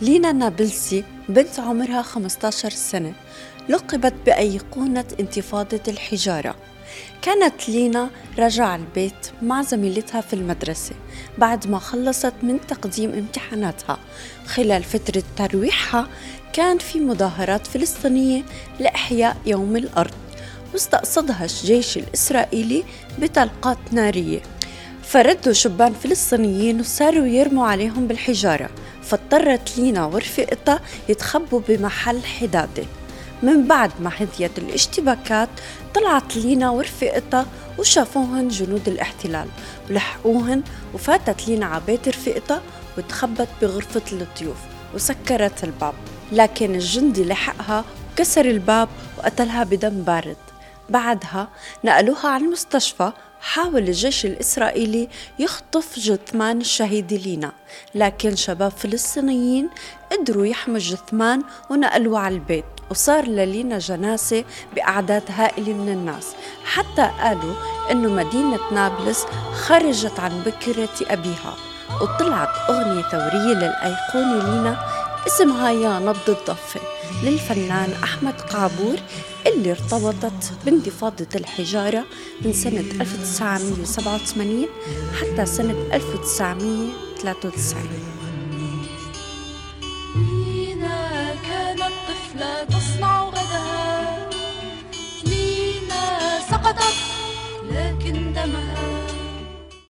لينا نابلسي بنت عمرها 15 سنة لقبت بأيقونة انتفاضة الحجارة. كانت لينا راجعة البيت مع زميلتها في المدرسة بعد ما خلصت من تقديم امتحاناتها. خلال فترة ترويحها كان في مظاهرات فلسطينية لإحياء يوم الأرض واستقصدها الجيش الإسرائيلي بطلقات نارية. فردوا شبان فلسطينيين وصاروا يرموا عليهم بالحجارة فاضطرت لينا ورفقتها يتخبوا بمحل حدادة. من بعد ما هديت الاشتباكات طلعت لينا ورفقتها وشافوهن جنود الاحتلال. ولحقوهن وفاتت لينا على بيت رفقتها وتخبت بغرفة الضيوف وسكرت الباب. لكن الجندي لحقها وكسر الباب وقتلها بدم بارد. بعدها نقلوها على المستشفى حاول الجيش الإسرائيلي يخطف جثمان الشهيدة لينا لكن شباب فلسطينيين قدروا يحموا الجثمان ونقلوه على البيت وصار للينا جنازة بأعداد هائلة من الناس. حتى قالوا إنه مدينة نابلس خرجت عن بكرة أبيها وطلعت أغنية ثورية للأيقونة لينا اسمها يا نبض الضفة للفنان أحمد قعبور اللي ارتبطت بانتفاضة الحجارة من سنة 1987 حتى سنة 1993